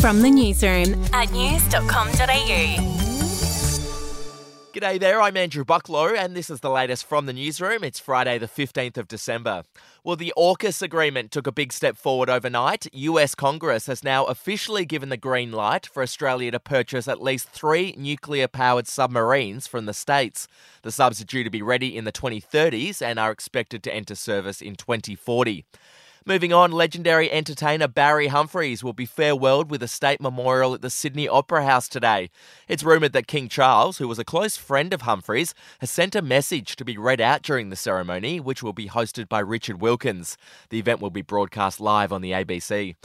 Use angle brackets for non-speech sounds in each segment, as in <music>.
From the newsroom at news.com.au. G'day there, I'm Andrew Bucklow, and this is the latest from the newsroom. It's Friday, the 15th of December. Well, the AUKUS agreement took a big step forward overnight. US Congress has now officially given the green light for Australia to purchase at least three nuclear powered submarines from the States. The subs are due to be ready in the 2030s and are expected to enter service in 2040. Moving on, legendary entertainer Barry Humphries will be farewelled with a state memorial at the Sydney Opera House today. It's rumoured that King Charles, who was a close friend of Humphries, has sent a message to be read out during the ceremony, which will be hosted by Richard Wilkins. The event will be broadcast live on the ABC.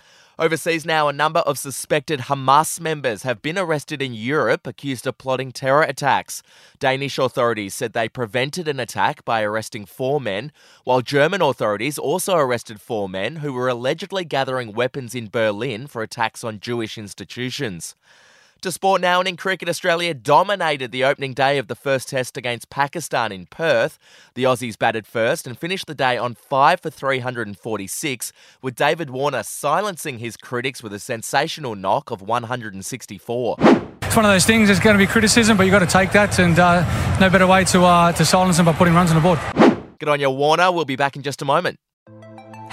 Overseas now, a number of suspected Hamas members have been arrested in Europe accused of plotting terror attacks. Danish authorities said they prevented an attack by arresting four men, while German authorities also arrested four men who were allegedly gathering weapons in Berlin for attacks on Jewish institutions. To sport now, and in cricket, Australia dominated the opening day of the first test against Pakistan in Perth. The Aussies batted first and finished the day on 5 for 346, with David Warner silencing his critics with a sensational knock of 164. It's one of those things, there's going to be criticism, but you've got to take that, and uh, no better way to, uh, to silence them by putting runs on the board. Good on you, Warner. We'll be back in just a moment.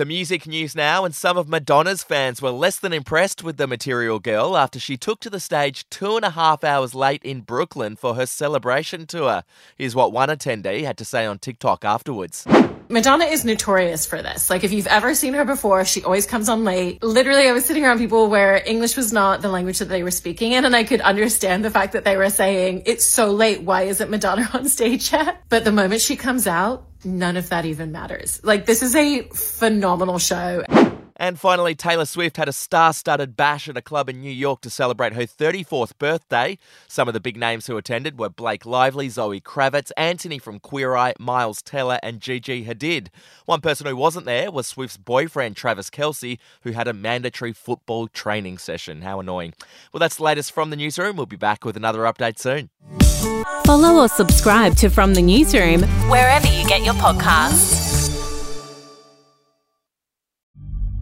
To music news now, and some of Madonna's fans were less than impressed with the Material Girl after she took to the stage two and a half hours late in Brooklyn for her celebration tour. Here's what one attendee had to say on TikTok afterwards. Madonna is notorious for this. Like, if you've ever seen her before, she always comes on late. Literally, I was sitting around people where English was not the language that they were speaking in, and I could understand the fact that they were saying, It's so late. Why isn't Madonna <laughs> on stage yet? But the moment she comes out, none of that even matters. Like, this is a phenomenal show. And finally, Taylor Swift had a star studded bash at a club in New York to celebrate her 34th birthday. Some of the big names who attended were Blake Lively, Zoe Kravitz, Antoni from Queer Eye, Miles Teller, and Gigi Hadid. One person who wasn't there was Swift's boyfriend, Travis Kelce, who had a mandatory football training session. How annoying. Well, that's the latest from the newsroom. We'll be back with another update soon. Follow or subscribe to From the Newsroom wherever you get your podcasts.